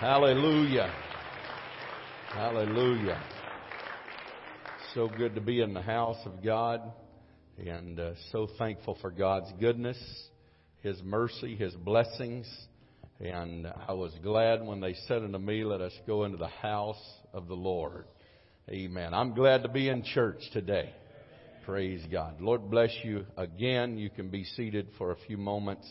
Hallelujah. Hallelujah. So good to be in the house of God and uh, so thankful for God's goodness, His mercy, His blessings. And I was glad when they said unto me, Let us go into the house of the Lord. Amen. I'm glad to be in church today. Praise God. Lord bless you again. You can be seated for a few moments.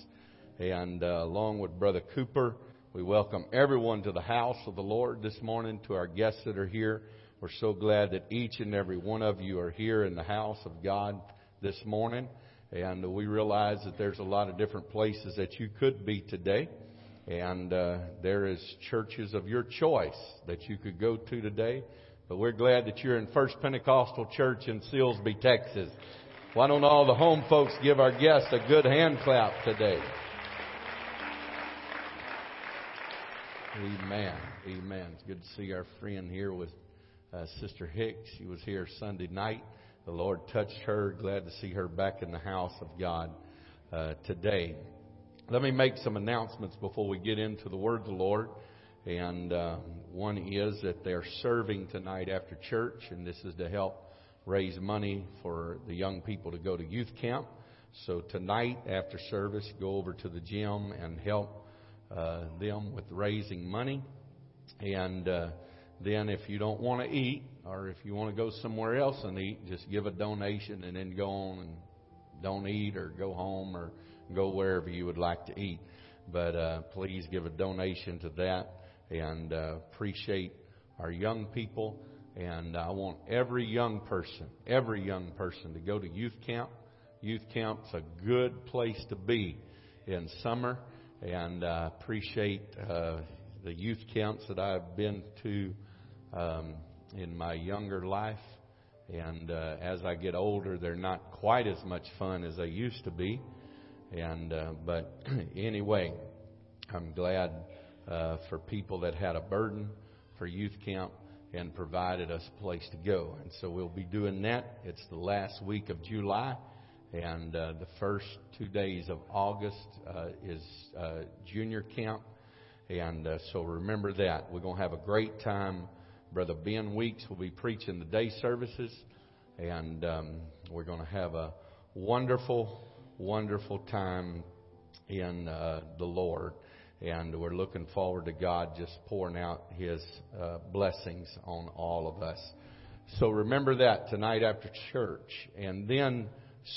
And uh, along with Brother Cooper, we welcome everyone to the house of the Lord this morning, to our guests that are here. We're so glad that each and every one of you are here in the house of God this morning. And we realize that there's a lot of different places that you could be today. And uh, there is churches of your choice that you could go to today. But we're glad that you're in First Pentecostal Church in Silsbee, Texas. Why don't all the home folks give our guests a good hand clap today? Amen. Amen. It's good to see our friend here with uh, Sister Hicks. She was here Sunday night. The Lord touched her. Glad to see her back in the house of God uh, today. Let me make some announcements before we get into the Word of the Lord. And uh, one is that they're serving tonight after church, and this is to help raise money for the young people to go to youth camp. So tonight after service, go over to the gym and help uh, them with raising money. And uh, then, if you don't want to eat, or if you want to go somewhere else and eat, just give a donation and then go on and don't eat or go home or go wherever you would like to eat. But uh, please give a donation to that and uh, appreciate our young people. And I want every young person, every young person to go to youth camp. Youth camp's a good place to be in summer and I appreciate uh, the youth camps that I've been to um, in my younger life. And uh, as I get older, they're not quite as much fun as they used to be. And uh, but anyway, I'm glad uh, for people that had a burden for youth camp and provided us a place to go. And so we'll be doing that. It's the last week of July. And uh, the first two days of August uh, is uh, junior camp. And uh, so remember that. We're going to have a great time. Brother Ben Weeks will be preaching the day services. And um, we're going to have a wonderful, wonderful time in uh, the Lord. And we're looking forward to God just pouring out His uh, blessings on all of us. So remember that tonight after church. And then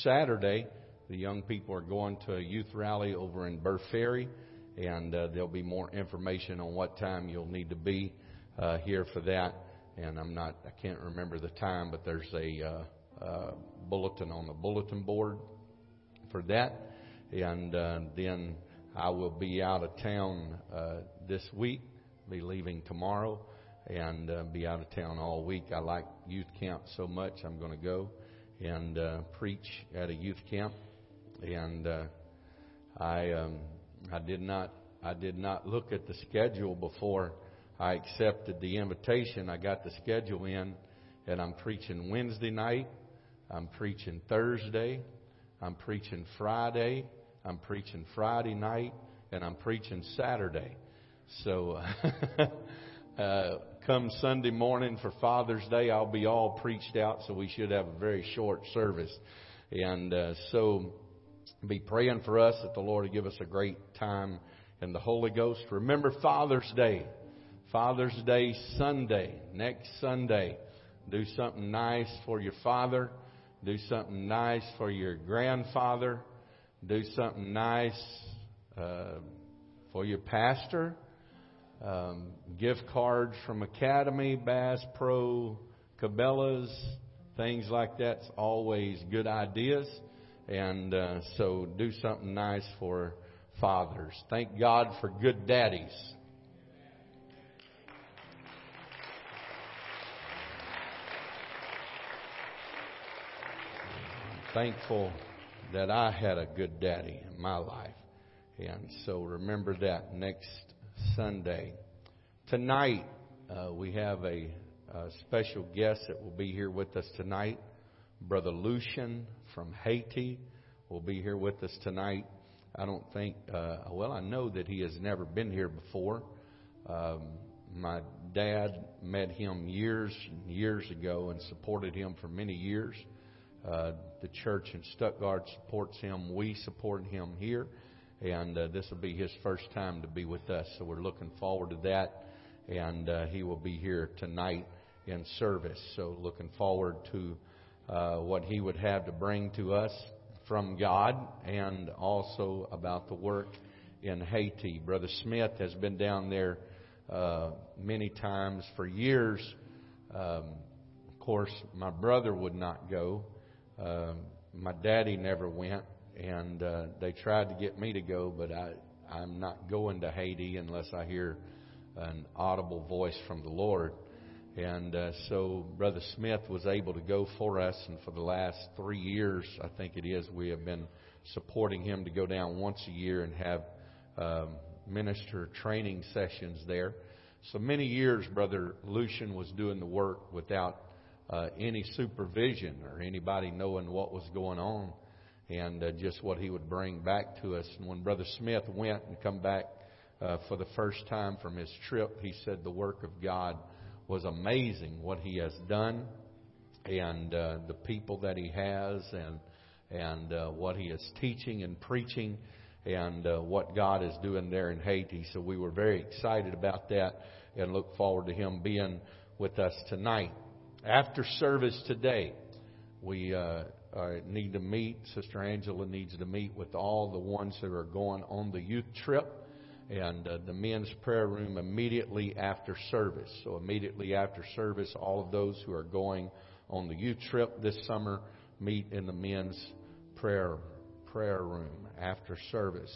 Saturday, the young people are going to a youth rally over in Burr Ferry, and uh, there'll be more information on what time you'll need to be uh, here for that. And I'm not, I can't remember the time, but there's a uh, uh, bulletin on the bulletin board for that. And uh, then I will be out of town uh, this week, be leaving tomorrow, and uh, be out of town all week. I like youth camp so much, I'm going to go and uh, preach at a youth camp, and uh, I um, I did not I did not look at the schedule before I accepted the invitation. I got the schedule in, and I'm preaching Wednesday night. I'm preaching Thursday. I'm preaching Friday. I'm preaching Friday night, and I'm preaching Saturday. So. uh, come Sunday morning for Father's Day, I'll be all preached out, so we should have a very short service. And uh, so be praying for us that the Lord will give us a great time in the Holy Ghost. Remember Father's Day. Father's Day Sunday, next Sunday. Do something nice for your father. Do something nice for your grandfather. Do something nice uh, for your pastor um, gift cards from Academy, Bass Pro, Cabela's, things like that's always good ideas. And uh, so do something nice for fathers. Thank God for good daddies. thankful that I had a good daddy in my life. And so remember that next Sunday. Tonight, uh, we have a, a, special guest that will be here with us tonight. Brother Lucian from Haiti will be here with us tonight. I don't think, uh, well, I know that he has never been here before. Um, my dad met him years and years ago and supported him for many years. Uh, the church in Stuttgart supports him. We support him here. And uh, this will be his first time to be with us. So we're looking forward to that. And uh, he will be here tonight in service. So looking forward to uh, what he would have to bring to us from God and also about the work in Haiti. Brother Smith has been down there uh, many times for years. Um, of course, my brother would not go. Uh, my daddy never went, and uh, they tried to get me to go, but I, I'm not going to Haiti unless I hear an audible voice from the Lord. And uh, so Brother Smith was able to go for us, and for the last three years, I think it is, we have been supporting him to go down once a year and have um, minister training sessions there. So many years, Brother Lucian was doing the work without uh, any supervision or anybody knowing what was going on and uh, just what he would bring back to us. And when Brother Smith went and come back uh, for the first time from his trip, he said the work of God was amazing, what he has done, and uh, the people that he has, and and uh, what he is teaching and preaching, and uh, what God is doing there in Haiti. So we were very excited about that, and look forward to him being with us tonight. After service today, we uh, uh, need to meet. Sister Angela needs to meet with all the ones that are going on the youth trip and uh, the men's prayer room immediately after service. So, immediately after service, all of those who are going on the youth trip this summer meet in the men's prayer prayer room after service.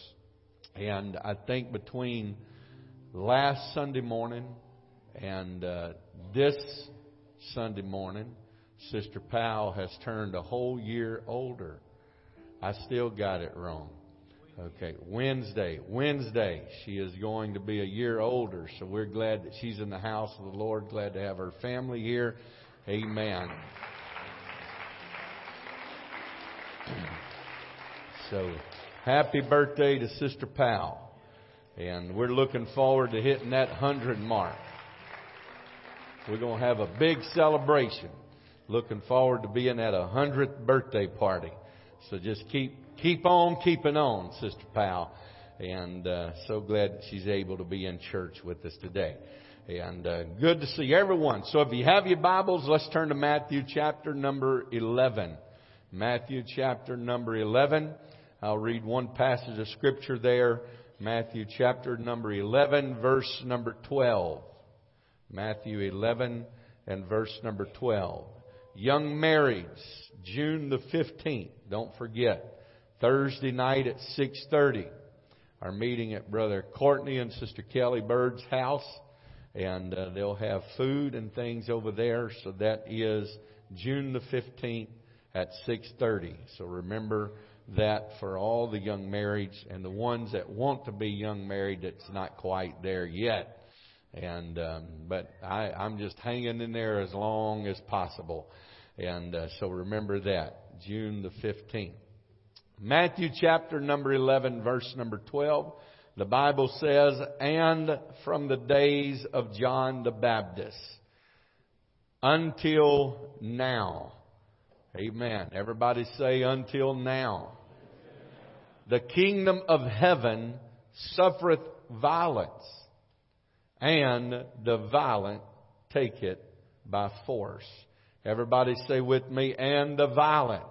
And I think between last Sunday morning and uh, this Sunday morning, Sister Powell has turned a whole year older. I still got it wrong. Okay, Wednesday. Wednesday, she is going to be a year older, so we're glad that she's in the house of the Lord. Glad to have her family here. Amen. So, happy birthday to Sister Powell. And we're looking forward to hitting that 100 mark. We're going to have a big celebration. Looking forward to being at a 100th birthday party. So just keep keep on keeping on, Sister Powell. And uh, so glad she's able to be in church with us today. And uh, good to see everyone. So if you have your Bibles, let's turn to Matthew chapter number 11. Matthew chapter number 11. I'll read one passage of scripture there. Matthew chapter number 11, verse number 12. Matthew 11 and verse number 12. Young marrieds, June the 15th. Don't forget. Thursday night at 6:30. Our meeting at Brother Courtney and Sister Kelly Bird's house, and uh, they'll have food and things over there. So that is June the 15th at 6:30. So remember that for all the young marrieds and the ones that want to be young married that's not quite there yet. And um, but I, I'm just hanging in there as long as possible. And uh, so remember that June the 15th. Matthew chapter number 11, verse number 12. The Bible says, and from the days of John the Baptist until now. Amen. Everybody say until now. The kingdom of heaven suffereth violence, and the violent take it by force. Everybody say with me, and the violent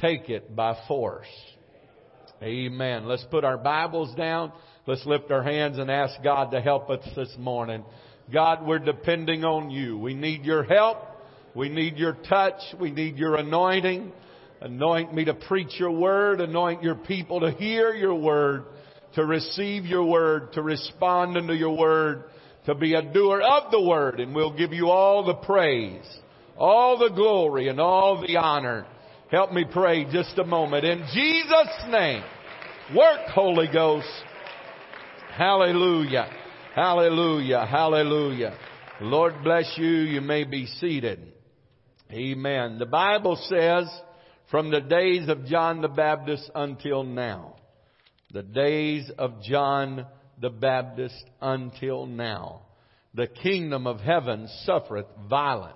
take it by force. Amen. Let's put our Bibles down. Let's lift our hands and ask God to help us this morning. God, we're depending on you. We need your help. We need your touch. We need your anointing. Anoint me to preach your word. Anoint your people to hear your word, to receive your word, to respond unto your word, to be a doer of the word. And we'll give you all the praise, all the glory, and all the honor. Help me pray just a moment. In Jesus' name, work, Holy Ghost. Hallelujah. Hallelujah. Hallelujah. Lord bless you. You may be seated. Amen. The Bible says, from the days of John the Baptist until now. The days of John the Baptist until now. The kingdom of heaven suffereth violence,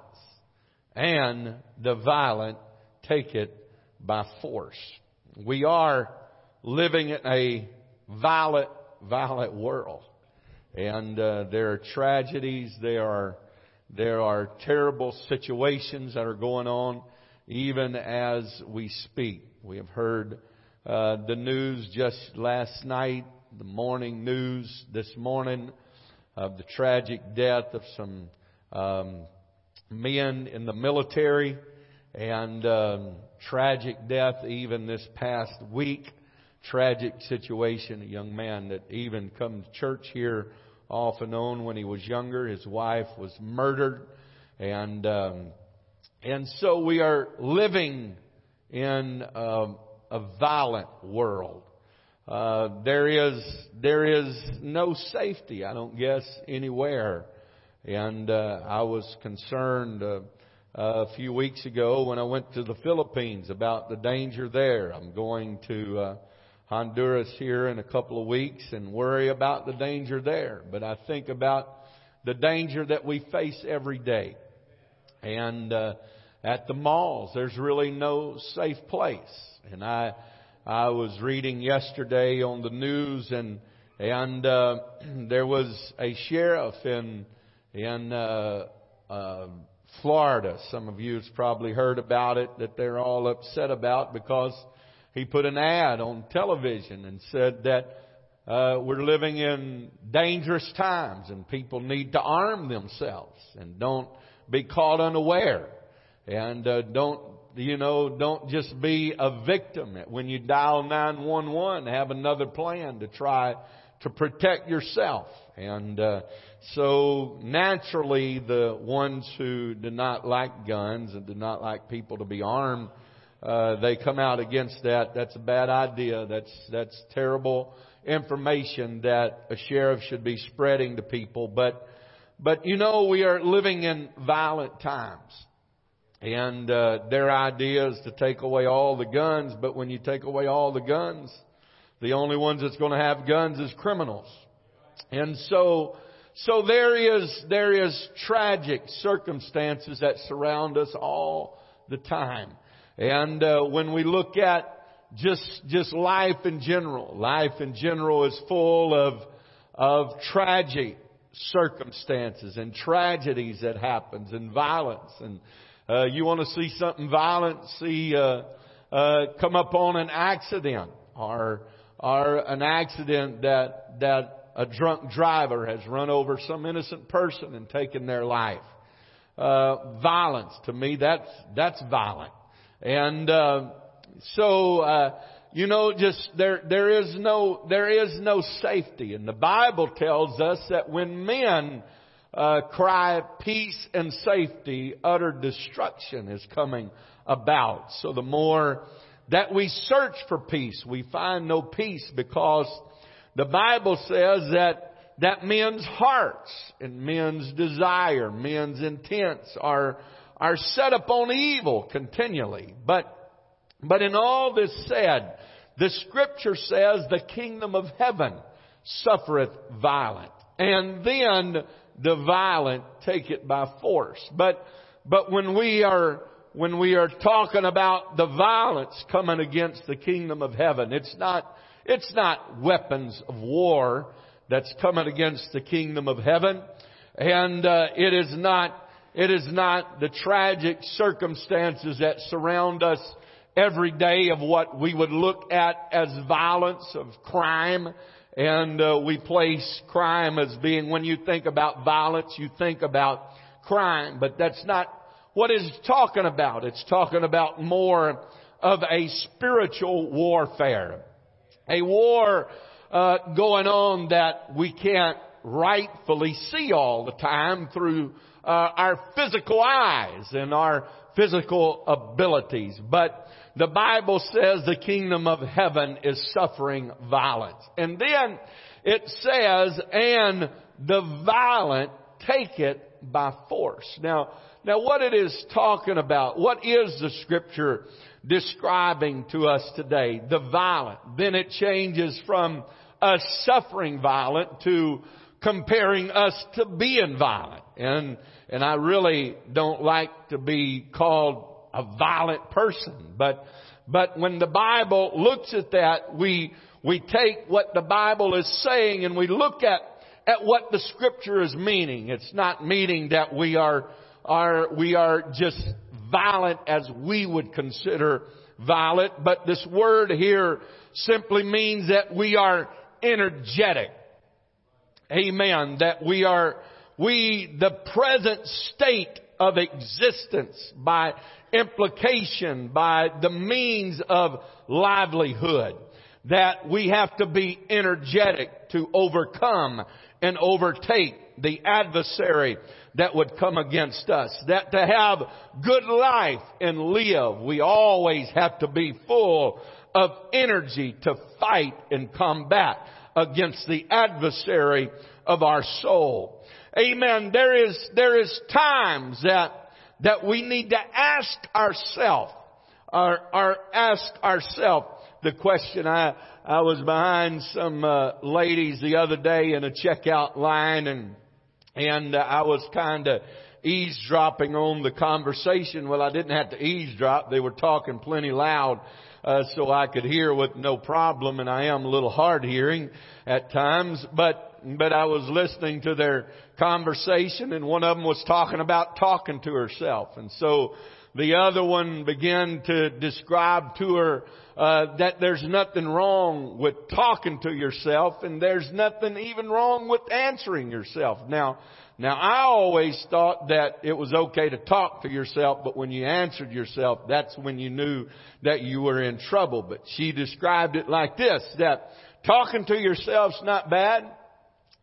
and the violent take it by force. We are living in a violent, violent world. And uh, there are tragedies, there are, there are terrible situations that are going on even as we speak. We have heard uh, the news just last night, the morning news this morning of the tragic death of some um, men in the military and um, tragic death even this past week. Tragic situation. A young man that even come to church here off and on when he was younger. His wife was murdered, and um, and so we are living in a, a violent world. Uh, there is there is no safety, I don't guess, anywhere. And uh, I was concerned uh, a few weeks ago when I went to the Philippines about the danger there. I'm going to uh, Honduras here in a couple of weeks and worry about the danger there. But I think about the danger that we face every day. And uh, at the malls, there's really no safe place. And I I was reading yesterday on the news and and uh, there was a sheriff in in uh, uh, Florida. Some of you have probably heard about it that they're all upset about because he put an ad on television and said that uh, we're living in dangerous times and people need to arm themselves and don't be caught unaware and uh, don't you know don't just be a victim when you dial 911 have another plan to try to protect yourself and uh, so naturally the ones who do not like guns and do not like people to be armed uh, they come out against that. That's a bad idea. That's that's terrible information that a sheriff should be spreading to people. But but you know we are living in violent times, and uh, their idea is to take away all the guns. But when you take away all the guns, the only ones that's going to have guns is criminals, and so. So there is, there is tragic circumstances that surround us all the time. And uh, when we look at just just life in general, life in general is full of of tragic circumstances and tragedies that happens and violence. And uh, you want to see something violent? See uh, uh, come upon an accident or or an accident that that a drunk driver has run over some innocent person and taken their life. Uh, violence to me that's that's violent. And uh, so, uh, you know, just there there is no there is no safety, and the Bible tells us that when men uh, cry peace and safety, utter destruction is coming about. So the more that we search for peace, we find no peace because the Bible says that that men's hearts and men's desire, men's intents are are set upon evil continually. But, but in all this said, the scripture says the kingdom of heaven suffereth violent. And then the violent take it by force. But, but when we are, when we are talking about the violence coming against the kingdom of heaven, it's not, it's not weapons of war that's coming against the kingdom of heaven. And uh, it is not it is not the tragic circumstances that surround us every day of what we would look at as violence, of crime. And uh, we place crime as being, when you think about violence, you think about crime. But that's not what it's talking about. It's talking about more of a spiritual warfare. A war uh, going on that we can't rightfully see all the time through uh, our physical eyes and our physical abilities. But the Bible says the kingdom of heaven is suffering violence. And then it says, and the violent take it by force. Now, now what it is talking about, what is the scripture describing to us today? The violent. Then it changes from us suffering violent to comparing us to being violent. And, and I really don't like to be called a violent person, but, but when the Bible looks at that, we, we take what the Bible is saying and we look at, at what the scripture is meaning. It's not meaning that we are, are, we are just violent as we would consider violent, but this word here simply means that we are energetic. Amen. That we are, we, the present state of existence by implication, by the means of livelihood. That we have to be energetic to overcome and overtake the adversary that would come against us. That to have good life and live, we always have to be full of energy to fight and combat against the adversary of our soul. Amen. There is, there is times that, that we need to ask ourselves, or, or ask ourselves the question. I, I was behind some uh, ladies the other day in a checkout line and, and uh, I was kind of eavesdropping on the conversation. Well, I didn't have to eavesdrop. They were talking plenty loud uh, so I could hear with no problem, and I am a little hard hearing at times, but but I was listening to their conversation, and one of them was talking about talking to herself, and so the other one began to describe to her uh, that there's nothing wrong with talking to yourself, and there's nothing even wrong with answering yourself. Now, now I always thought that it was okay to talk to yourself, but when you answered yourself, that's when you knew that you were in trouble. But she described it like this, that talking to yourself's not bad,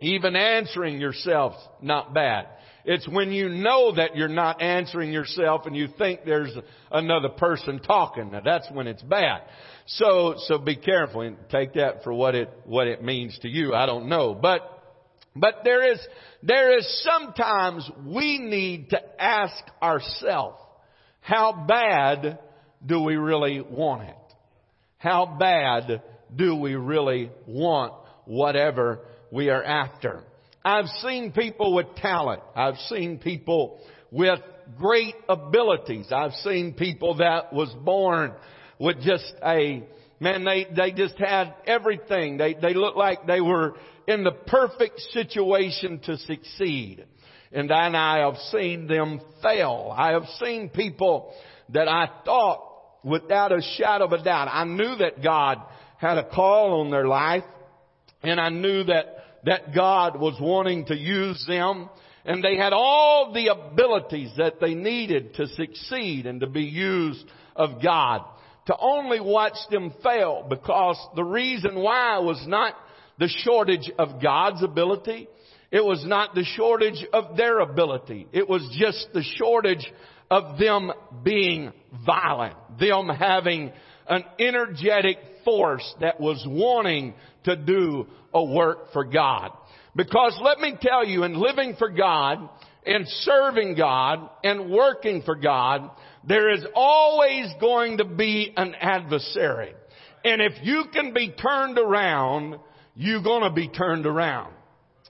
even answering yourself's not bad. It's when you know that you're not answering yourself and you think there's another person talking. Now that's when it's bad. So, so be careful and take that for what it, what it means to you. I don't know. But, but there is, there is sometimes we need to ask ourselves, how bad do we really want it? How bad do we really want whatever we are after? I've seen people with talent. I've seen people with great abilities. I've seen people that was born with just a, man, they, they just had everything. They, they looked like they were in the perfect situation to succeed. And then I have seen them fail. I have seen people that I thought without a shadow of a doubt, I knew that God had a call on their life and I knew that that God was wanting to use them and they had all the abilities that they needed to succeed and to be used of God. To only watch them fail because the reason why was not the shortage of God's ability. It was not the shortage of their ability. It was just the shortage of them being violent. Them having an energetic force that was wanting to do a work for God. Because let me tell you, in living for God, in serving God, and working for God, there is always going to be an adversary. And if you can be turned around, you're gonna be turned around.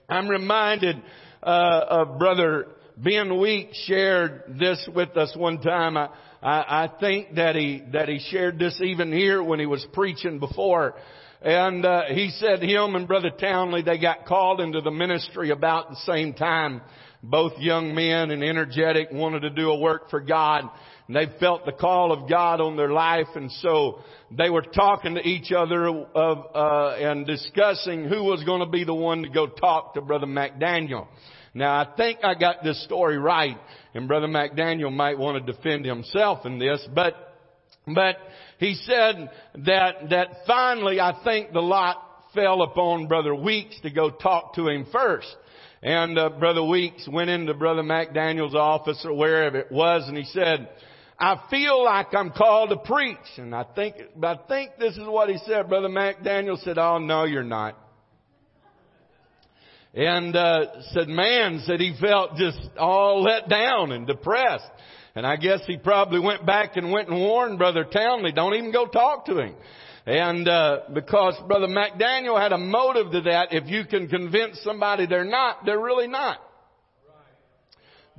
I'm reminded, uh, of brother Ben Weeks shared this with us one time. I, I, I think that he, that he shared this even here when he was preaching before. And uh, he said him and Brother Townley, they got called into the ministry about the same time. Both young men and energetic wanted to do a work for God. And they felt the call of God on their life. And so they were talking to each other of, uh, and discussing who was going to be the one to go talk to Brother McDaniel. Now I think I got this story right, and Brother McDaniel might want to defend himself in this, but, but he said that, that finally I think the lot fell upon Brother Weeks to go talk to him first. And uh, Brother Weeks went into Brother McDaniel's office or wherever it was, and he said, I feel like I'm called to preach. And I think, I think this is what he said. Brother McDaniel said, Oh no, you're not and uh, said, man, said he felt just all let down and depressed. And I guess he probably went back and went and warned Brother Townley, don't even go talk to him. And uh, because Brother McDaniel had a motive to that, if you can convince somebody they're not, they're really not.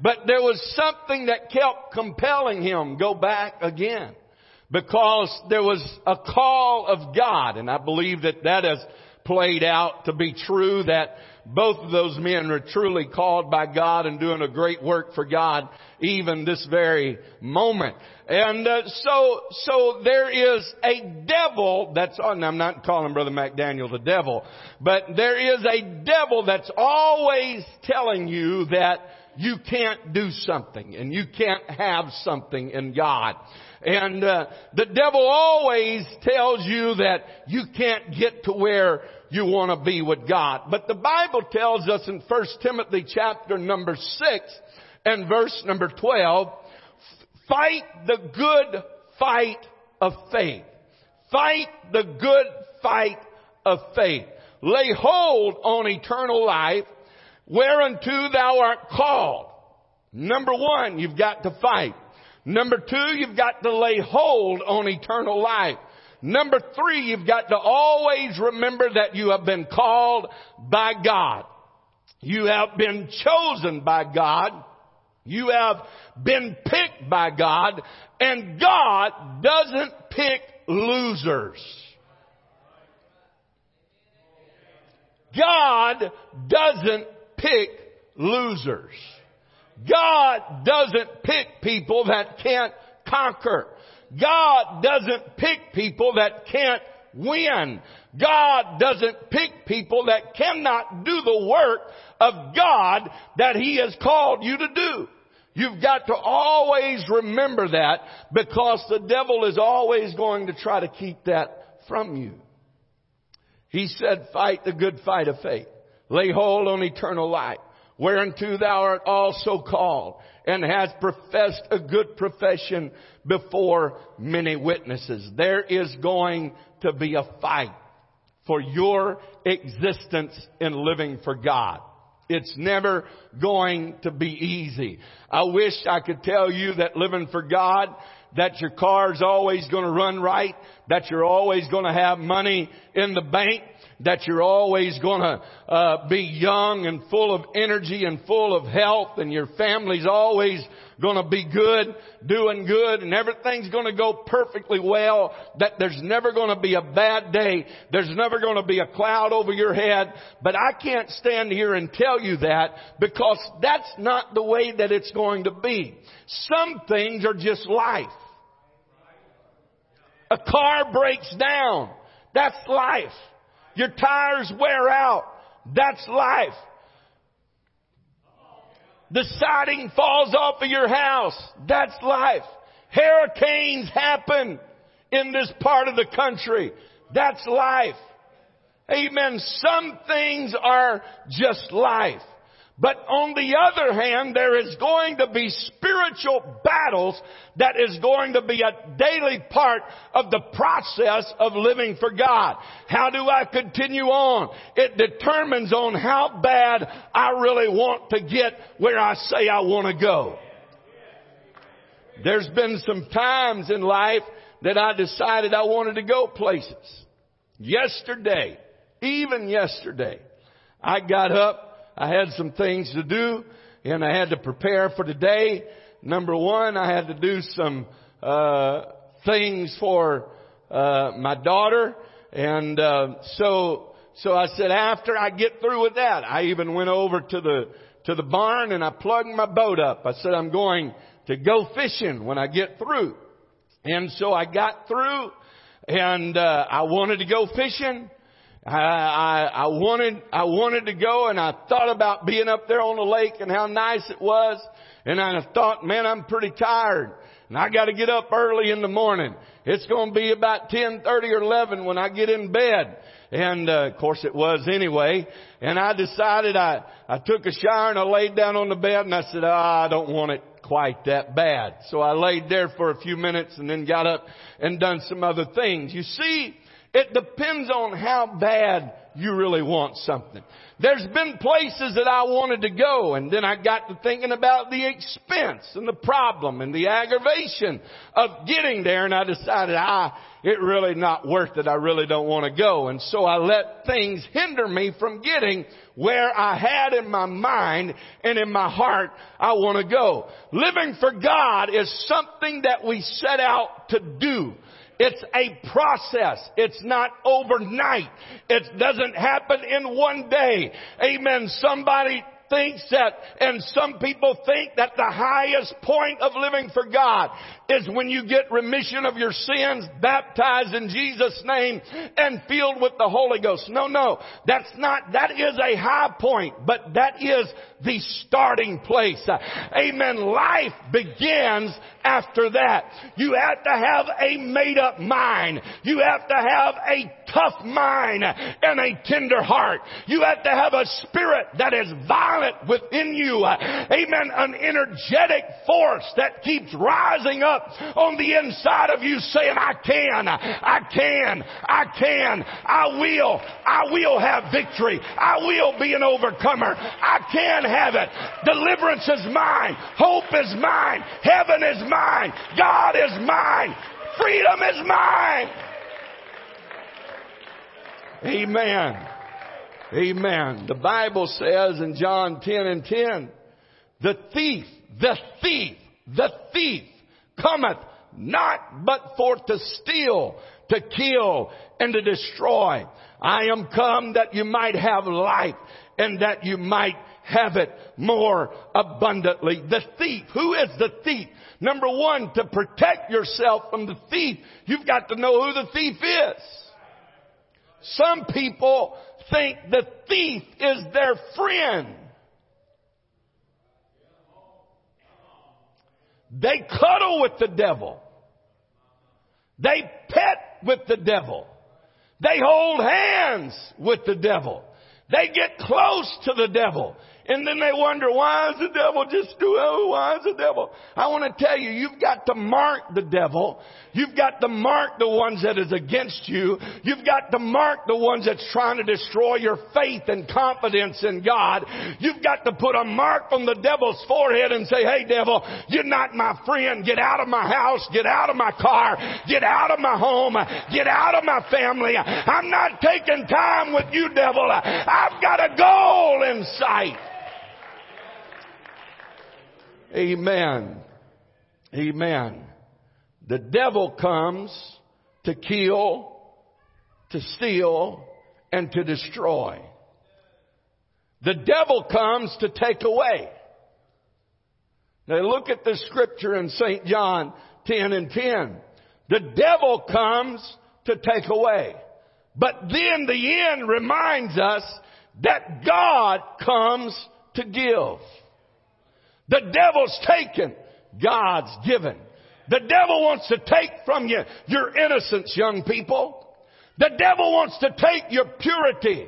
But there was something that kept compelling him go back again because there was a call of God and I believe that that has played out to be true that both of those men are truly called by God and doing a great work for God even this very moment. And uh, so, so there is a devil that's on, I'm not calling Brother McDaniel the devil, but there is a devil that's always telling you that you can't do something and you can't have something in God. And uh, the devil always tells you that you can't get to where you want to be with God. But the Bible tells us in 1 Timothy chapter number 6 and verse number 12, fight the good fight of faith. Fight the good fight of faith. Lay hold on eternal life whereunto thou art called. Number one, you've got to fight. Number two, you've got to lay hold on eternal life. Number three, you've got to always remember that you have been called by God. You have been chosen by God. You have been picked by God. And God doesn't pick losers. God doesn't pick losers. God doesn't pick people that can't conquer. God doesn't pick people that can't win. God doesn't pick people that cannot do the work of God that He has called you to do. You've got to always remember that because the devil is always going to try to keep that from you. He said, fight the good fight of faith. Lay hold on eternal life whereunto thou art also called, and hast professed a good profession before many witnesses. There is going to be a fight for your existence in living for God. It's never going to be easy. I wish I could tell you that living for God, that your car's always going to run right, that you're always going to have money in the bank, that you're always going to uh, be young and full of energy and full of health, and your family's always going to be good, doing good, and everything's going to go perfectly well. That there's never going to be a bad day. There's never going to be a cloud over your head. But I can't stand here and tell you that because that's not the way that it's going to be. Some things are just life. A car breaks down. That's life. Your tires wear out. That's life. The siding falls off of your house. That's life. Hurricanes happen in this part of the country. That's life. Amen. Some things are just life. But on the other hand, there is going to be spiritual battles that is going to be a daily part of the process of living for God. How do I continue on? It determines on how bad I really want to get where I say I want to go. There's been some times in life that I decided I wanted to go places. Yesterday, even yesterday, I got up I had some things to do and I had to prepare for today. Number one, I had to do some, uh, things for, uh, my daughter. And, uh, so, so I said after I get through with that, I even went over to the, to the barn and I plugged my boat up. I said I'm going to go fishing when I get through. And so I got through and, uh, I wanted to go fishing I, I, wanted, I wanted to go and I thought about being up there on the lake and how nice it was. And I thought, man, I'm pretty tired and I got to get up early in the morning. It's going to be about 10:30 or 11 when I get in bed. And uh, of course it was anyway. And I decided I I took a shower and I laid down on the bed and I said, oh, I don't want it quite that bad. So I laid there for a few minutes and then got up and done some other things. You see, it depends on how bad you really want something. There's been places that I wanted to go and then I got to thinking about the expense and the problem and the aggravation of getting there and I decided I, it really not worth it. I really don't want to go. And so I let things hinder me from getting where I had in my mind and in my heart I want to go. Living for God is something that we set out to do. It's a process. It's not overnight. It doesn't happen in one day. Amen. Somebody thinks that, and some people think that the highest point of living for God is when you get remission of your sins, baptized in Jesus' name, and filled with the Holy Ghost. No, no, that's not, that is a high point, but that is the starting place. Amen. Life begins after that. You have to have a made up mind. You have to have a tough mind and a tender heart. You have to have a spirit that is violent within you. Amen. An energetic force that keeps rising up on the inside of you saying, I can, I can, I can, I will, I will have victory. I will be an overcomer. I can have it. Deliverance is mine. Hope is mine. Heaven is mine. God is mine. Freedom is mine. Amen. Amen. The Bible says in John 10 and 10, the thief, the thief, the thief cometh not but for to steal, to kill, and to destroy. I am come that you might have life and that you might have it more abundantly. The thief. Who is the thief? Number one, to protect yourself from the thief, you've got to know who the thief is. Some people think the thief is their friend. They cuddle with the devil. They pet with the devil. They hold hands with the devil. They get close to the devil. And then they wonder, why is the devil just doing, oh, why is the devil? I want to tell you, you've got to mark the devil. You've got to mark the ones that is against you. You've got to mark the ones that's trying to destroy your faith and confidence in God. You've got to put a mark on the devil's forehead and say, hey devil, you're not my friend. Get out of my house. Get out of my car. Get out of my home. Get out of my family. I'm not taking time with you, devil. I've got a goal in sight. Amen. Amen. The devil comes to kill, to steal, and to destroy. The devil comes to take away. Now look at the scripture in St. John 10 and 10. The devil comes to take away. But then the end reminds us that God comes to give. The devil's taken. God's given. The devil wants to take from you your innocence, young people. The devil wants to take your purity.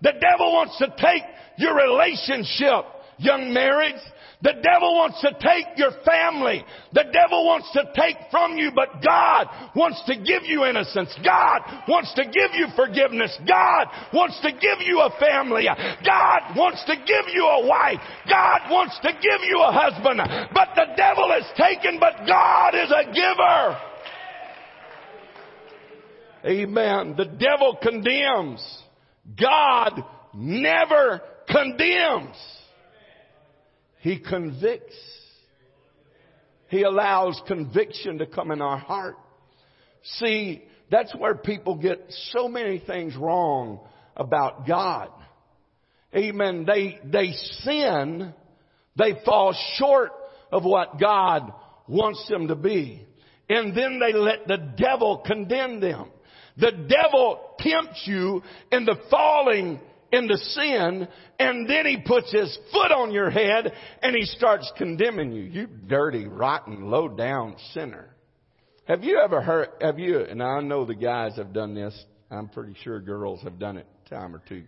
The devil wants to take your relationship, young marriage. The devil wants to take your family. The devil wants to take from you, but God wants to give you innocence. God wants to give you forgiveness. God wants to give you a family. God wants to give you a wife. God wants to give you a husband. But the devil is taken, but God is a giver. Amen. The devil condemns. God never condemns. He convicts. He allows conviction to come in our heart. See, that's where people get so many things wrong about God. Amen. They, they sin. They fall short of what God wants them to be. And then they let the devil condemn them. The devil tempts you into falling into sin and then he puts his foot on your head and he starts condemning you. You dirty, rotten, low down sinner. Have you ever heard, have you, and I know the guys have done this. I'm pretty sure girls have done it time or two.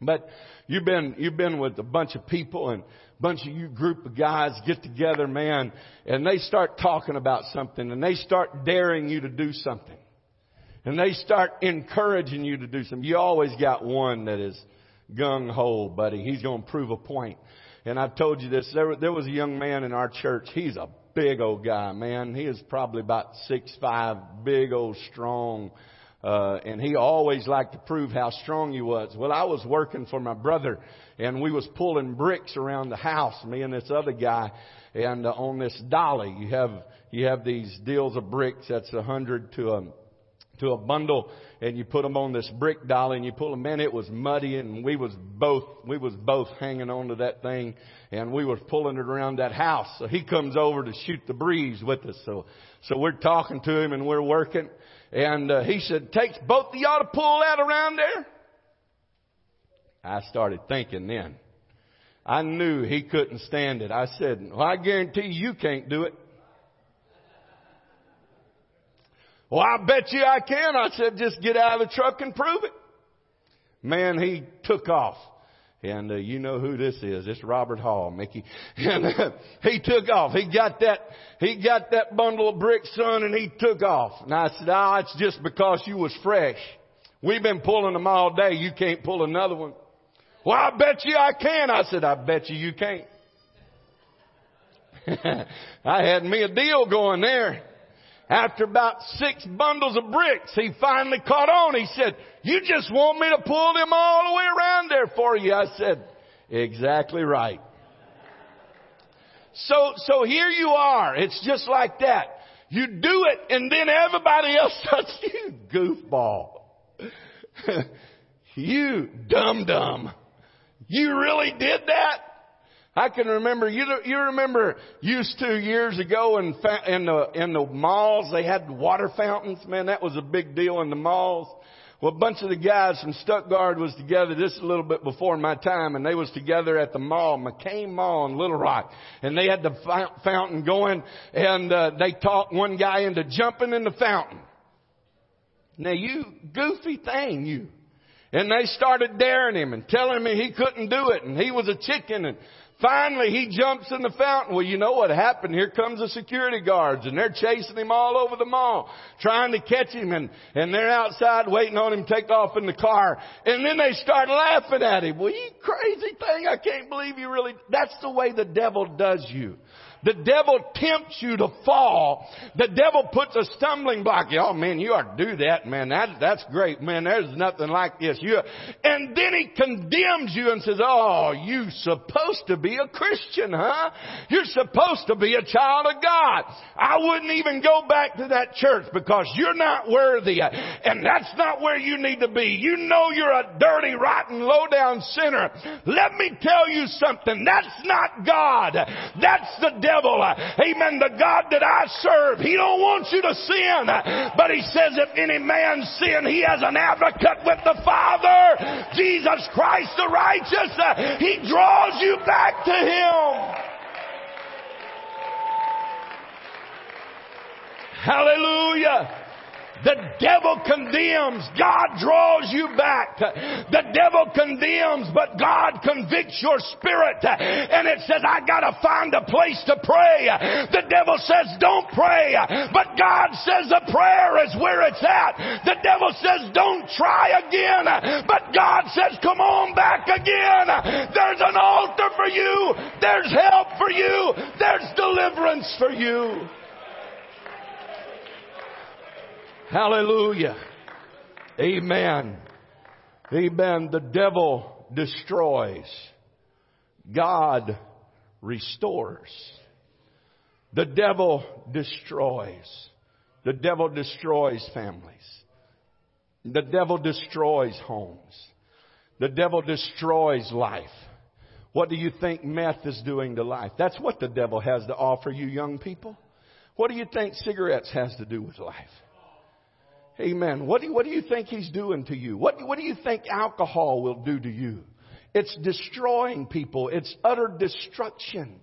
But you've been, you've been with a bunch of people and a bunch of you group of guys get together, man, and they start talking about something and they start daring you to do something and they start encouraging you to do something, you always got one that is gung ho, buddy. He's going to prove a point. And I've told you this. There, there was a young man in our church. He's a big old guy, man. He is probably about six five, big old strong. Uh, and he always liked to prove how strong he was. Well, I was working for my brother and we was pulling bricks around the house, me and this other guy. And uh, on this dolly, you have, you have these deals of bricks that's a hundred to a, to a bundle and you put them on this brick dolly and you pull them in. It was muddy and we was both, we was both hanging on to that thing and we was pulling it around that house. So he comes over to shoot the breeze with us. So, so we're talking to him and we're working and uh, he said, takes both of y'all to pull that around there. I started thinking then. I knew he couldn't stand it. I said, well, I guarantee you can't do it. Well, I bet you I can. I said, just get out of the truck and prove it. Man, he took off. And uh, you know who this is. It's Robert Hall, Mickey. And uh, he took off. He got that, he got that bundle of bricks, son, and he took off. And I said, oh, it's just because you was fresh. We've been pulling them all day. You can't pull another one. Well, I bet you I can. I said, I bet you you can't. I had me a deal going there. After about six bundles of bricks, he finally caught on. He said, you just want me to pull them all the way around there for you. I said, exactly right. So, so here you are. It's just like that. You do it and then everybody else starts, you goofball. you dum dum. You really did that? I can remember, you, you remember used to years ago in, in the, in the malls, they had water fountains. Man, that was a big deal in the malls. Well, a bunch of the guys from Stuttgart was together just a little bit before my time, and they was together at the mall, McCain Mall in Little Rock, and they had the fountain going, and uh, they talked one guy into jumping in the fountain. Now you goofy thing, you. And they started daring him and telling me he couldn't do it, and he was a chicken, and Finally, he jumps in the fountain. Well, you know what happened? Here comes the security guards and they're chasing him all over the mall, trying to catch him and, and they're outside waiting on him to take off in the car. And then they start laughing at him. Well, you crazy thing. I can't believe you really, that's the way the devil does you. The devil tempts you to fall. The devil puts a stumbling block. Oh man, you ought to do that, man. That, that's great, man. There's nothing like this. You, and then he condemns you and says, oh, you're supposed to be a Christian, huh? You're supposed to be a child of God. I wouldn't even go back to that church because you're not worthy. And that's not where you need to be. You know you're a dirty, rotten, low down sinner. Let me tell you something. That's not God. That's the devil. Amen. The God that I serve, He don't want you to sin. But He says if any man sin, He has an advocate with the Father, Jesus Christ the righteous. He draws you back to Him. Hallelujah. The devil condemns, God draws you back. The devil condemns, but God convicts your spirit. And it says, I gotta find a place to pray. The devil says, don't pray. But God says the prayer is where it's at. The devil says, don't try again. But God says, come on back again. There's an altar for you. There's help for you. There's deliverance for you. Hallelujah. Amen. Amen. The devil destroys. God restores. The devil destroys. The devil destroys families. The devil destroys homes. The devil destroys life. What do you think meth is doing to life? That's what the devil has to offer you young people. What do you think cigarettes has to do with life? Amen. What do, you, what do you think he's doing to you? What, what do you think alcohol will do to you? It's destroying people. It's utter destruction.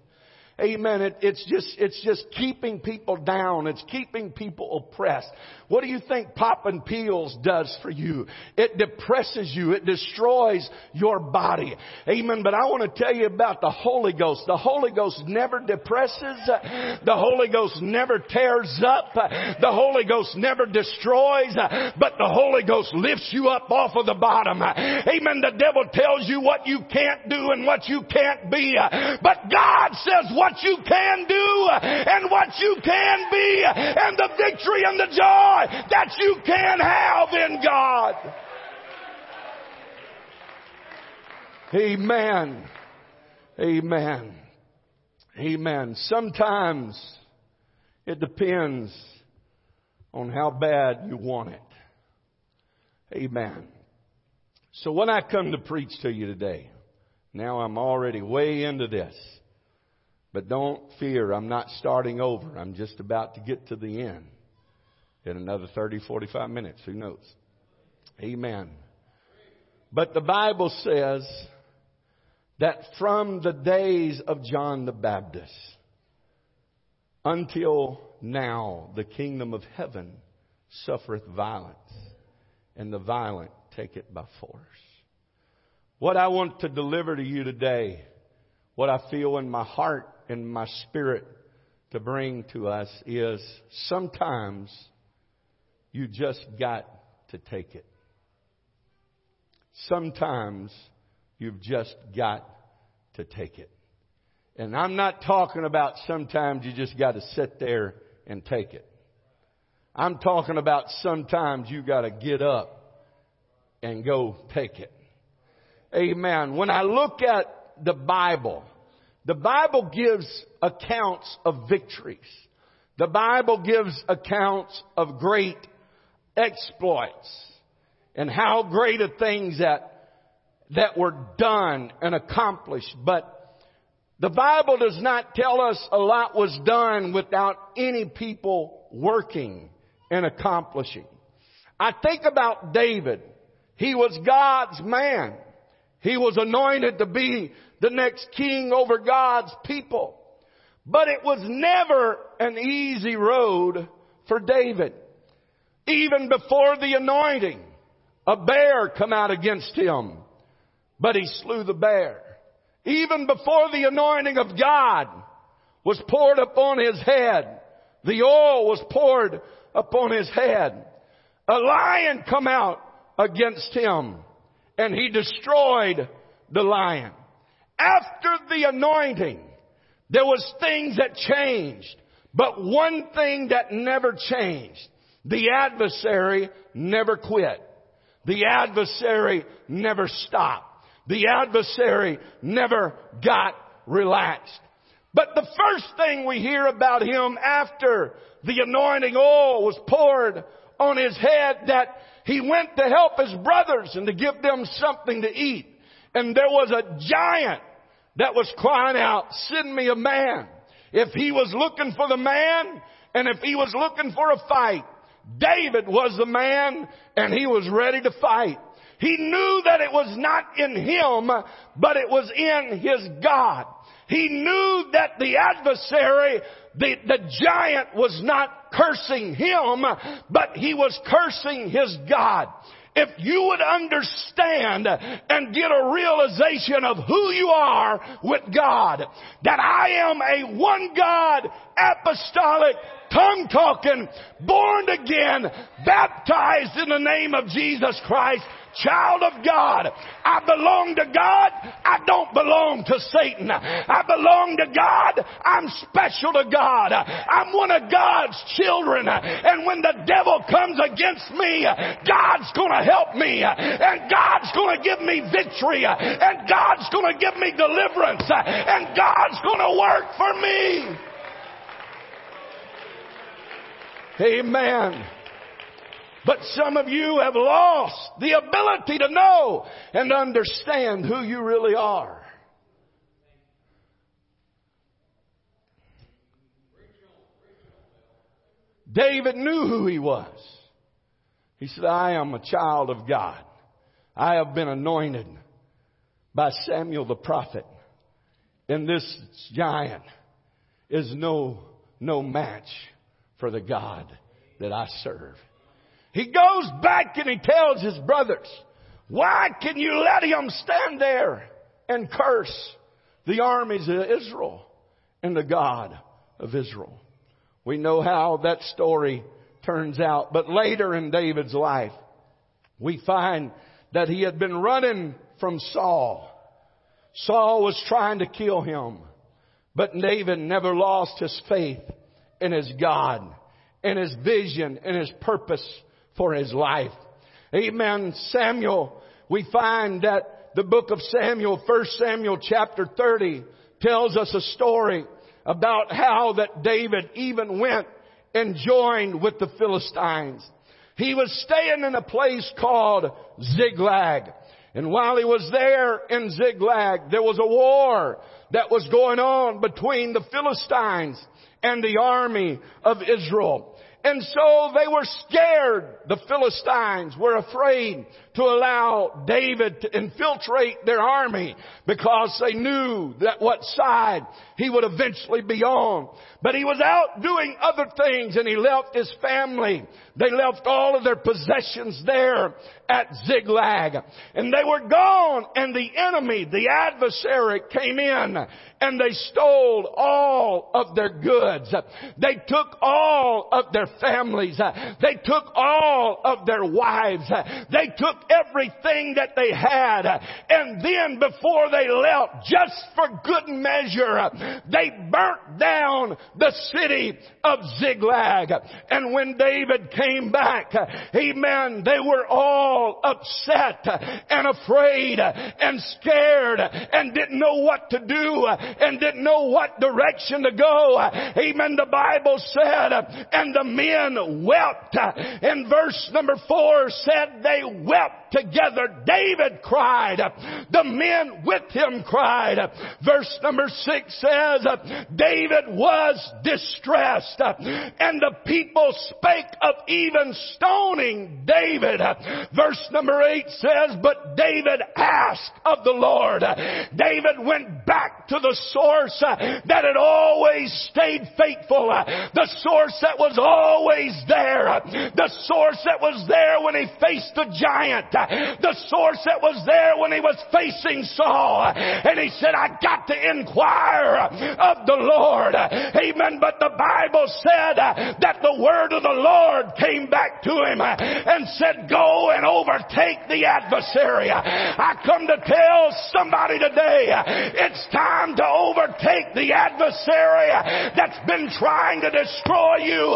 Amen. It, it's just, it's just keeping people down. It's keeping people oppressed. What do you think popping pills does for you? It depresses you. It destroys your body. Amen. But I want to tell you about the Holy Ghost. The Holy Ghost never depresses. The Holy Ghost never tears up. The Holy Ghost never destroys. But the Holy Ghost lifts you up off of the bottom. Amen. The devil tells you what you can't do and what you can't be. But God says what you can do and what you can be and the victory and the joy that you can have in God. Amen. Amen. Amen. Sometimes it depends on how bad you want it. Amen. So when I come to preach to you today, now I'm already way into this. But don't fear, I'm not starting over. I'm just about to get to the end in another 30, 45 minutes. Who knows? Amen. But the Bible says that from the days of John the Baptist until now, the kingdom of heaven suffereth violence, and the violent take it by force. What I want to deliver to you today, what I feel in my heart and my spirit to bring to us is sometimes you just got to take it. Sometimes you've just got to take it. And I'm not talking about sometimes you just got to sit there and take it. I'm talking about sometimes you got to get up and go take it. Amen. When I look at the Bible, the Bible gives accounts of victories. The Bible gives accounts of great exploits and how great are things that, that were done and accomplished. But the Bible does not tell us a lot was done without any people working and accomplishing. I think about David. He was God's man. He was anointed to be the next king over God's people. But it was never an easy road for David. Even before the anointing, a bear come out against him, but he slew the bear. Even before the anointing of God was poured upon his head, the oil was poured upon his head. A lion come out against him and he destroyed the lion. After the anointing, there was things that changed, but one thing that never changed. The adversary never quit. The adversary never stopped. The adversary never got relaxed. But the first thing we hear about him after the anointing oil was poured on his head that he went to help his brothers and to give them something to eat. And there was a giant that was crying out, send me a man. If he was looking for the man and if he was looking for a fight, David was the man and he was ready to fight. He knew that it was not in him, but it was in his God. He knew that the adversary, the, the giant was not cursing him, but he was cursing his God. If you would understand and get a realization of who you are with God, that I am a one God apostolic tongue talking, born again, baptized in the name of Jesus Christ, child of God. I belong to God. I don't belong to Satan. I belong to God. I'm special to God. I'm one of God's children. And when the devil comes against me, God's gonna help me. And God's gonna give me victory. And God's gonna give me deliverance. And God's gonna work for me. Amen. But some of you have lost the ability to know and understand who you really are. David knew who he was. He said, I am a child of God. I have been anointed by Samuel the prophet. And this giant is no, no match for the God that I serve. He goes back and he tells his brothers, why can you let him stand there and curse the armies of Israel and the God of Israel? We know how that story turns out. But later in David's life, we find that he had been running from Saul. Saul was trying to kill him. But David never lost his faith in his God, in his vision, in his purpose for his life. Amen. Samuel, we find that the book of Samuel, 1 Samuel chapter 30, tells us a story about how that David even went and joined with the Philistines. He was staying in a place called Ziklag. And while he was there in Ziklag, there was a war that was going on between the Philistines and the army of Israel. And so they were scared. The Philistines were afraid to allow David to infiltrate their army because they knew that what side he would eventually be on. But he was out doing other things and he left his family. They left all of their possessions there at Ziklag. And they were gone and the enemy, the adversary came in and they stole all of their goods. They took all of their families. They took all of their wives. They took everything that they had. And then before they left, just for good measure, they burnt down the city of Ziklag. And when David came back, amen, they were all upset and afraid and scared and didn't know what to do and didn't know what direction to go. Amen. The Bible said, and the men wept. And verse number four said they wept together. David cried. The men with him cried. Verse number six says, David was distressed and the people spake of even stoning David. Verse number eight says, but David asked of the Lord. David went back to the source that had always stayed faithful. The source that was always there. The source that was there when he faced the giant the source that was there when he was facing Saul. And he said, I got to inquire of the Lord. Amen. But the Bible said that the word of the Lord came back to him and said, go and overtake the adversary. I come to tell somebody today, it's time to overtake the adversary that's been trying to destroy you,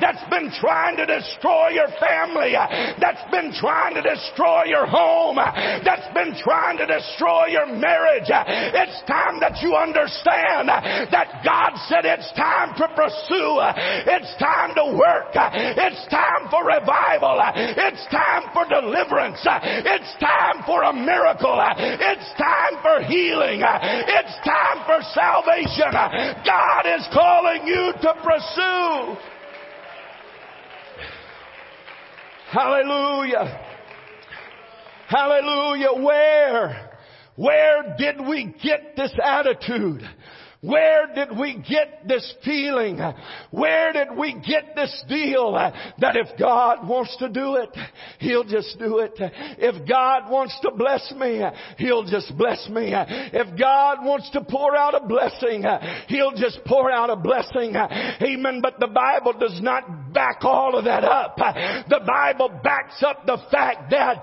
that's been trying to destroy your family, that's been trying to destroy your home, that's been trying to destroy your marriage. It's time that you understand that God said it's time to pursue. It's time to work. It's time for revival. It's time for deliverance. It's time for a miracle. It's time for healing. It's time for salvation. God is calling you to pursue. Hallelujah. Hallelujah. Where? Where did we get this attitude? Where did we get this feeling? Where did we get this deal that if God wants to do it, He'll just do it. If God wants to bless me, He'll just bless me. If God wants to pour out a blessing, He'll just pour out a blessing. Amen. But the Bible does not back all of that up. The Bible backs up the fact that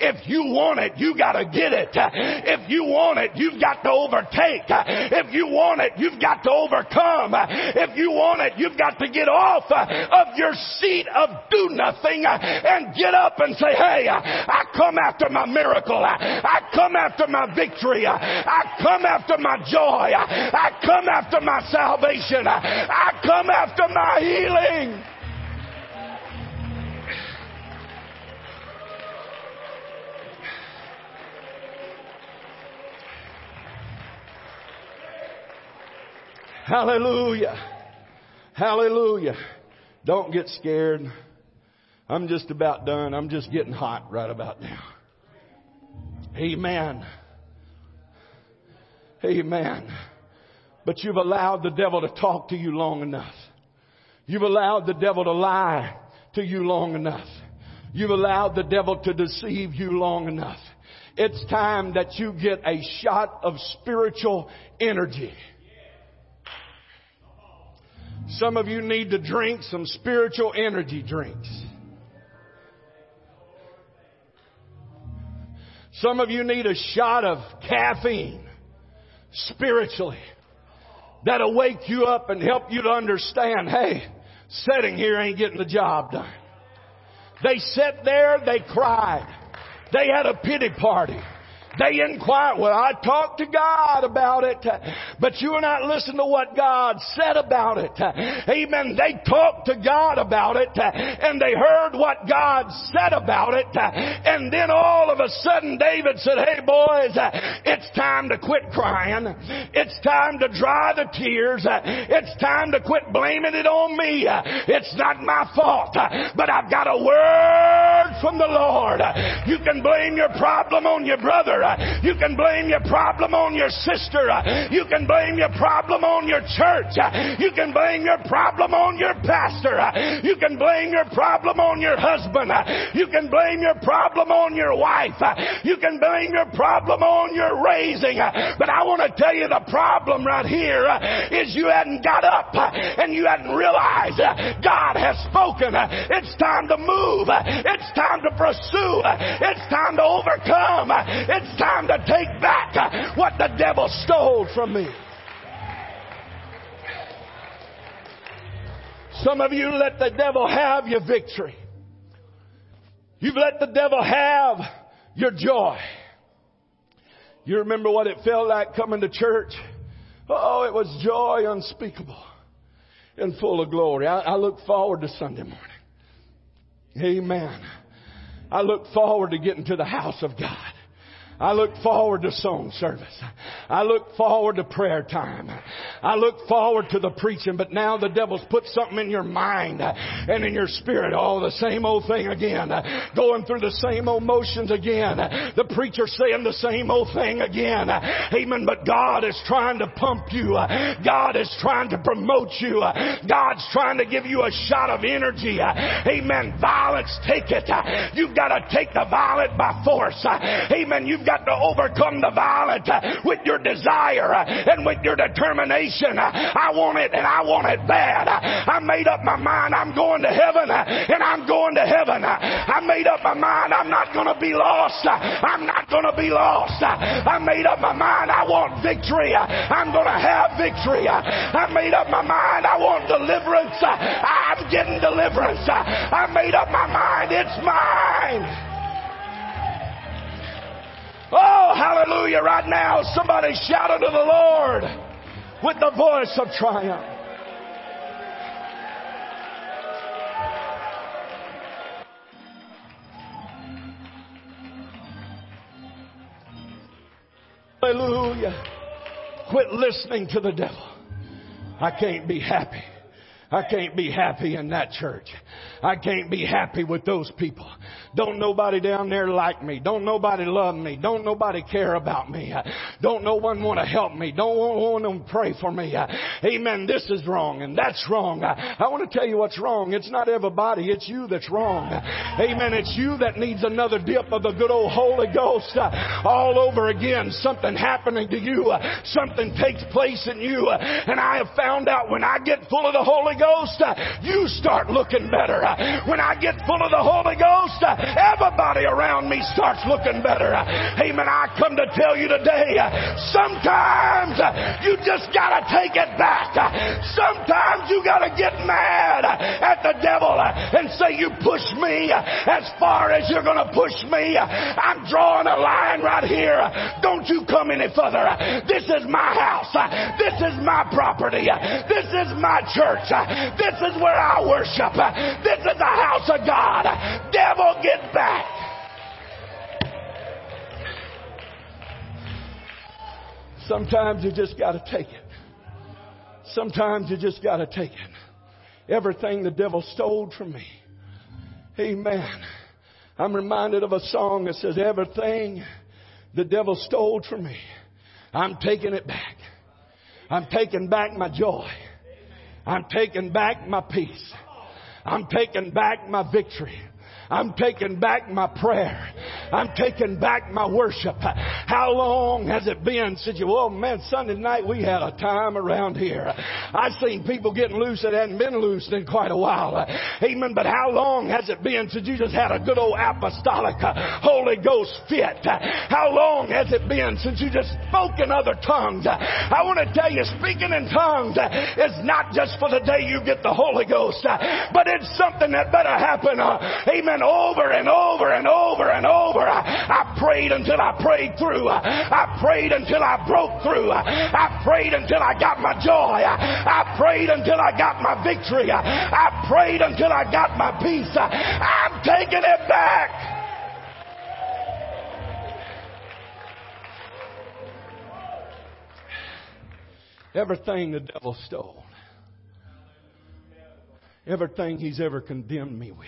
if you want it, you gotta get it. If you want it, you've got to overtake. If you want want it, you've got to overcome. If you want it, you've got to get off of your seat of do nothing and get up and say, hey, I come after my miracle. I come after my victory. I come after my joy. I come after my salvation. I come after my healing. Hallelujah. Hallelujah. Don't get scared. I'm just about done. I'm just getting hot right about now. Amen. Amen. But you've allowed the devil to talk to you long enough. You've allowed the devil to lie to you long enough. You've allowed the devil to deceive you long enough. It's time that you get a shot of spiritual energy. Some of you need to drink some spiritual energy drinks. Some of you need a shot of caffeine spiritually. that'll wake you up and help you to understand, hey, sitting here ain't getting the job done. They sat there, they cried. They had a pity party. They inquire. Well, I talked to God about it, but you and not listen to what God said about it. Amen. They talked to God about it, and they heard what God said about it, and then all of a sudden David said, "Hey boys, it's time to quit crying. It's time to dry the tears. It's time to quit blaming it on me. It's not my fault, but I've got a word from the Lord. You can blame your problem on your brother." You can blame your problem on your sister. You can blame your problem on your church. You can blame your problem on your pastor. You can blame your problem on your husband. You can blame your problem on your wife. You can blame your problem on your raising. But I want to tell you the problem right here is you hadn't got up and you hadn't realized God has spoken. It's time to move. It's time to pursue. It's time to overcome. It's time to take back what the devil stole from me. Some of you let the devil have your victory. You've let the devil have your joy. You remember what it felt like coming to church? Oh, it was joy unspeakable and full of glory. I, I look forward to Sunday morning. Amen. I look forward to getting to the house of God. I look forward to song service. I look forward to prayer time. I look forward to the preaching, but now the devil's put something in your mind and in your spirit. All the same old thing again. Going through the same old motions again. The preacher saying the same old thing again. Amen. But God is trying to pump you. God is trying to promote you. God's trying to give you a shot of energy. Amen. Violence, take it. You've got to take the violent by force. Amen. You've got to overcome the violent uh, with your desire uh, and with your determination. Uh, I want it and I want it bad. I made up my mind I'm going to heaven and I'm going to heaven. I made up my mind I'm not going to be lost. I'm not going to be lost. I made up my mind I want victory. I'm going to have victory. I made up my mind I want deliverance. I'm getting deliverance. I made up my mind it's mine. Oh, hallelujah. Right now, somebody shout unto the Lord with the voice of triumph. Hallelujah. Quit listening to the devil. I can't be happy. I can't be happy in that church. I can't be happy with those people. Don't nobody down there like me. Don't nobody love me. Don't nobody care about me. Don't no one want to help me. Don't want them to pray for me. Amen. This is wrong and that's wrong. I want to tell you what's wrong. It's not everybody. It's you that's wrong. Amen. It's you that needs another dip of the good old Holy Ghost all over again. Something happening to you. Something takes place in you. And I have found out when I get full of the Holy Ghost, you start looking better. When I get full of the Holy Ghost, everybody around me starts looking better. Amen. I come to tell you today, sometimes you just gotta take it back. Sometimes you gotta get mad at the devil and say, you push me as far as you're gonna push me. I'm drawing a line right here. Don't you come any further. This is my house. This is my property. This is my church. This is where I worship. This is the house of God. Devil, get back. Sometimes you just got to take it. Sometimes you just got to take it. Everything the devil stole from me. Amen. I'm reminded of a song that says, Everything the devil stole from me, I'm taking it back. I'm taking back my joy. I'm taking back my peace. I'm taking back my victory. I'm taking back my prayer. I'm taking back my worship. How long has it been since you, well man, Sunday night we had a time around here. I've seen people getting loose that hadn't been loosed in quite a while. Amen. But how long has it been since you just had a good old apostolic uh, Holy Ghost fit? How long has it been since you just spoke in other tongues? I want to tell you, speaking in tongues is not just for the day you get the Holy Ghost, but it's something that better happen, uh, amen, over and over and over and over. I prayed until I prayed through. I prayed until I broke through. I prayed until I got my joy. I prayed until I got my victory. I prayed until I got my peace. I'm taking it back. Everything the devil stole. Everything he's ever condemned me with.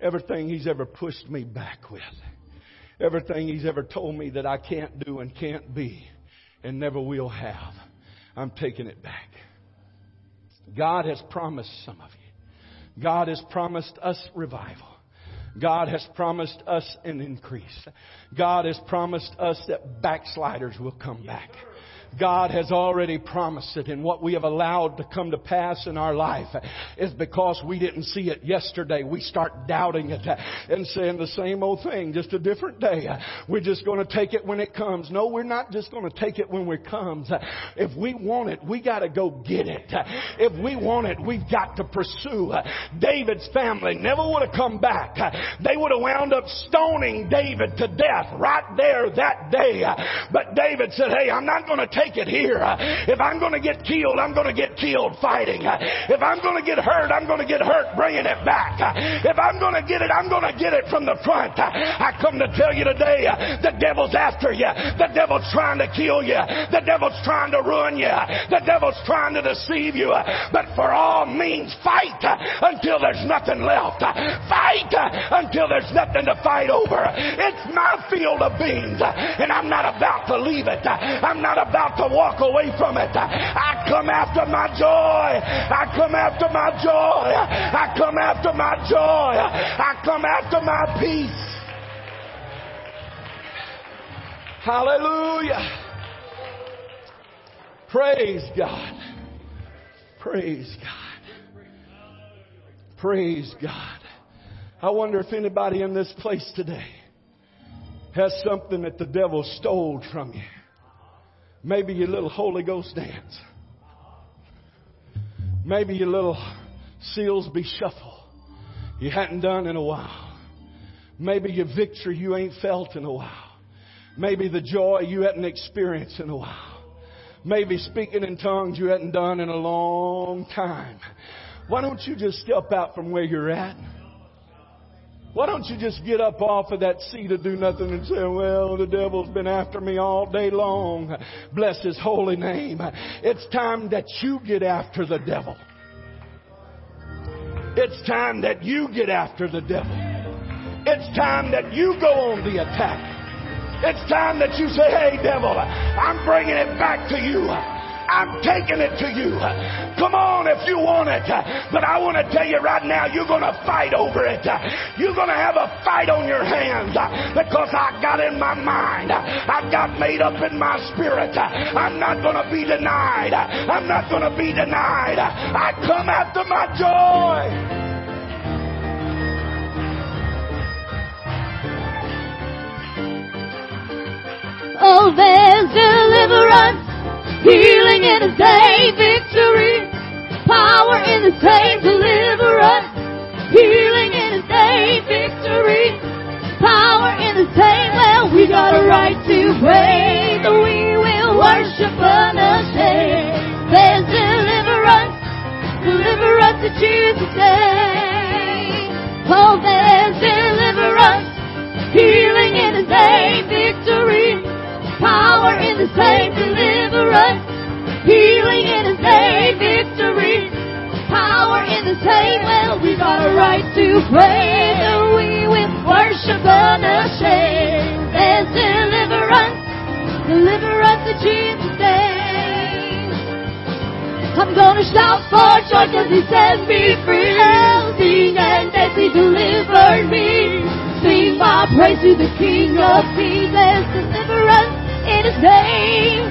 Everything he's ever pushed me back with. Everything he's ever told me that I can't do and can't be and never will have. I'm taking it back. God has promised some of you. God has promised us revival. God has promised us an increase. God has promised us that backsliders will come back. God has already promised it and what we have allowed to come to pass in our life is because we didn't see it yesterday. We start doubting it and saying the same old thing, just a different day. We're just going to take it when it comes. No, we're not just going to take it when it comes. If we want it, we got to go get it. If we want it, we've got to pursue. David's family never would have come back. They would have wound up stoning David to death right there that day. But David said, hey, I'm not going to take it here. If I'm going to get killed, I'm going to get killed fighting. If I'm going to get hurt, I'm going to get hurt bringing it back. If I'm going to get it, I'm going to get it from the front. I come to tell you today, the devil's after you. The devil's trying to kill you. The devil's trying to ruin you. The devil's trying to deceive you. But for all means, fight until there's nothing left. Fight until there's nothing to fight over. It's my field of beans, and I'm not about to leave it. I'm not about to walk away from it. I come after my joy. I come after my joy. I come after my joy. I come after my peace. Hallelujah. Praise God. Praise God. Praise God. I wonder if anybody in this place today has something that the devil stole from you. Maybe your little Holy Ghost dance. Maybe your little Silsbee shuffle you hadn't done in a while. Maybe your victory you ain't felt in a while. Maybe the joy you hadn't experienced in a while. Maybe speaking in tongues you hadn't done in a long time. Why don't you just step out from where you're at? Why don't you just get up off of that seat of do nothing and say, well, the devil's been after me all day long. Bless his holy name. It's time that you get after the devil. It's time that you get after the devil. It's time that you go on the attack. It's time that you say, hey, devil, I'm bringing it back to you. I'm taking it to you. Come on if you want it. But I want to tell you right now, you're going to fight over it. You're going to have a fight on your hands because I got in my mind. I got made up in my spirit. I'm not going to be denied. I'm not going to be denied. I come after my joy. Oh, there's deliverance Healing in His name, victory. Power in His name, deliverance. Healing in His name, victory. Power in His name. Well, we got a right to praise. We will worship unashamed. There's deliverance, deliverance in Jesus' name. Oh, there's deliverance, healing in His name, victory. In the name. Healing in His name, victory. Power in the name, well, we got a right to pray. And we will worship unashamed. There's deliverance, deliverance in Jesus' name. I'm gonna shout for joy cause he set me free. Sing and as he delivered me. Sing my praise to the King of Kings. There's deliverance in His name.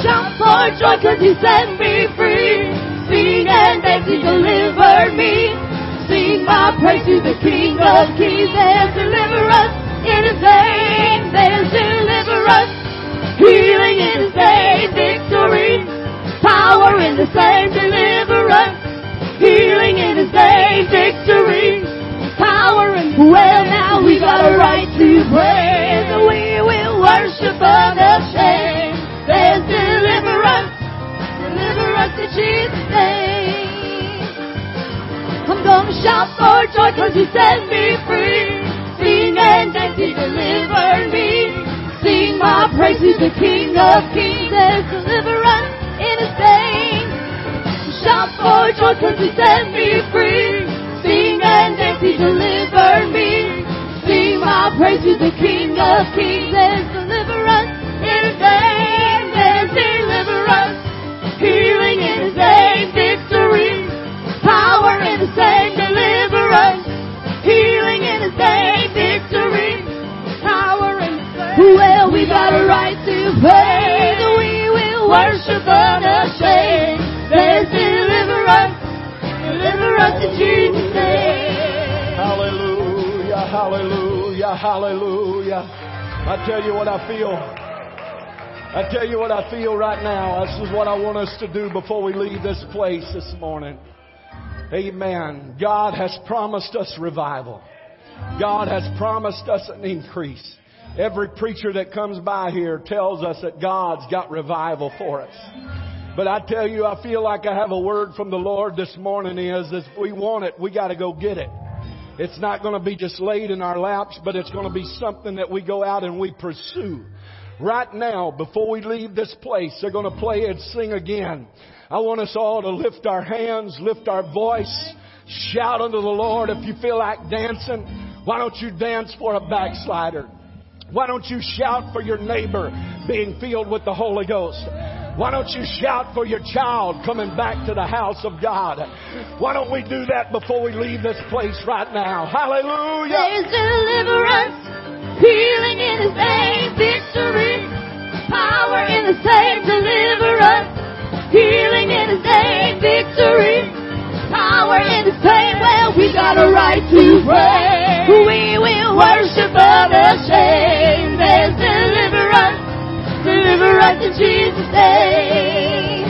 Shout for joy cause He set me free. Sing and dance, He delivered me. Sing my praise to the King of Kings. There's deliverance in His name. There's deliverance. Healing in His name. Victory. Power in the same deliverance. Healing in His name. Victory. Power in well now we got a right to praise. We will worship my the King of Kings. There's deliverance in his name. Shout for joy cause he set me free. Sing and dance, he delivered me. Sing my praise to the King of Kings. There's Hallelujah, hallelujah. I tell you what I feel. I tell you what I feel right now. This is what I want us to do before we leave this place this morning. Amen. God has promised us revival. God has promised us an increase. Every preacher that comes by here tells us that God's got revival for us. But I tell you, I feel like I have a word from the Lord this morning is if we want it, we gotta go get it. It's not going to be just laid in our laps, but it's going to be something that we go out and we pursue. Right now, before we leave this place, they're going to play and sing again. I want us all to lift our hands, lift our voice, shout unto the Lord. If you feel like dancing, why don't you dance for a backslider? Why don't you shout for your neighbor being filled with the Holy Ghost? Why don't you shout for your child coming back to the house of God? Why don't we do that before we leave this place right now? Hallelujah! There's deliverance, healing in His name, victory, power in the same deliverance, healing in His name, victory, power in His name. Well, we got a right to pray. We will worship unashamed. In Jesus' name.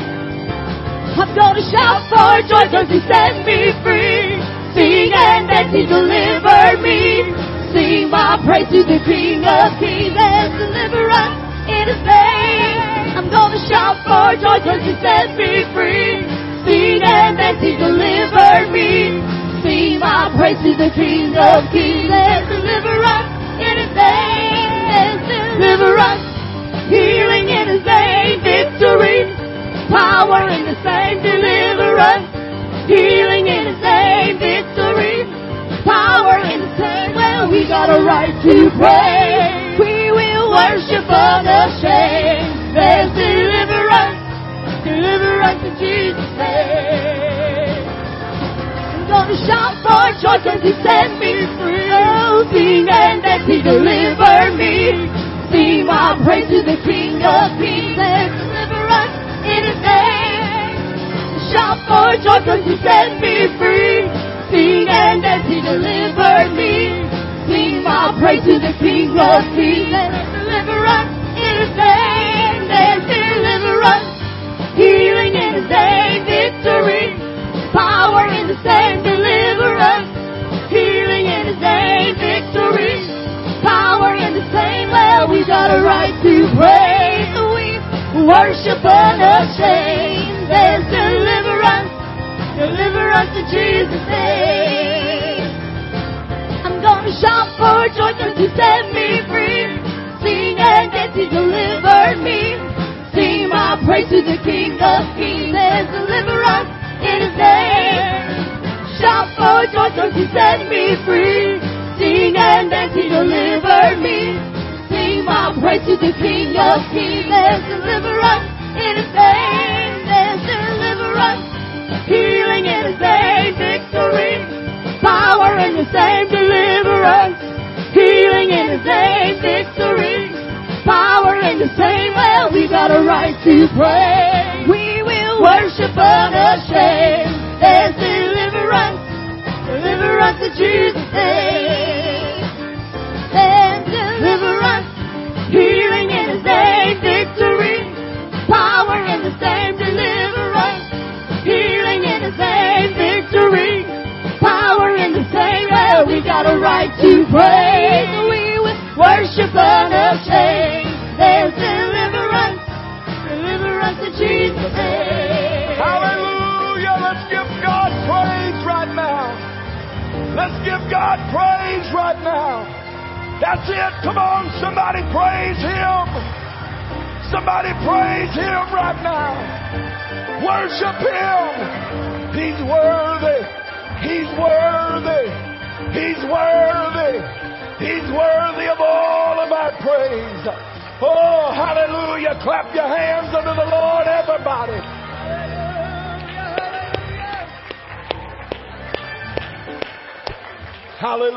I'm gonna shout for joy cause he set me free. Sing and dance, he delivered me. Sing my praise to the King of Kings. There's deliverance in his name. I'm gonna shout for joy cause he set me free. Sing and dance, he delivered me. Sing my praise to the King of Kings. There's deliverance in his name. There's deliverance. Healing in his name. Victory power in the same deliverance. Healing in His name, victory. Power in the same. Well, we got a right to pray. We will worship unashamed. There's deliverance, deliverance in Jesus' name. I'm gonna shout for joy cause He set me free. Oh, and dance, He delivered me. Sing my praise to the King of Kings. Deliver us in His name. Shout for joy cause He set me free. Sing and dance, He delivered me. Sing my praise to the King of Kings. Deliver us in His name. There's deliverance. Healing in His name. Victory. Power in the same deliver Healing Well, we got a right to praise. We worship unashamed. There's deliverance, deliverance in Jesus' name. I'm gonna shout for joy cause He set me free. Sing and dance, He delivered me. Sing my praise to the King of Kings. There's deliverance in His name. Shout for joy cause He set me free. Sing and dance, He delivered me. Sing my praise to the King of Kings. There's deliverance in His name. There's deliverance. Healing in His name. Victory. Power in the same deliverance. Healing in His name, victory. Power in His name, well, we got a right to pray. We will worship unashamed. There's deliverance, deliverance in Jesus' name. There's deliverance, healing in His name, victory. Power in the same deliverance, healing in His name, victory. Power in the same, well, we got a right to praise. We will worship unashamed. There's deliverance, deliverance in Jesus' name. Hallelujah. Let's give God praise right now. Let's give God praise right now. That's it. Come on, somebody praise Him. Somebody praise Him right now. Worship Him. He's worthy. He's worthy. He's worthy. He's worthy of all of our praise. Oh, hallelujah. Clap your hands unto the Lord, everybody. Hallelujah.